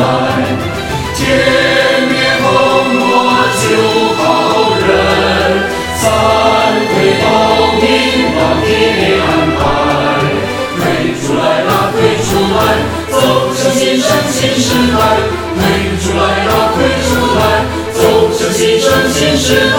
来，歼灭恶魔救好人，三退保民老天安排，退出来啦，退出来，走向新生新时代，退出来啦，退出来，走向新生新时代，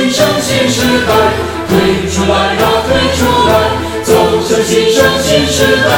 新生新时代，推出来呀，推出来，走向新生新时代。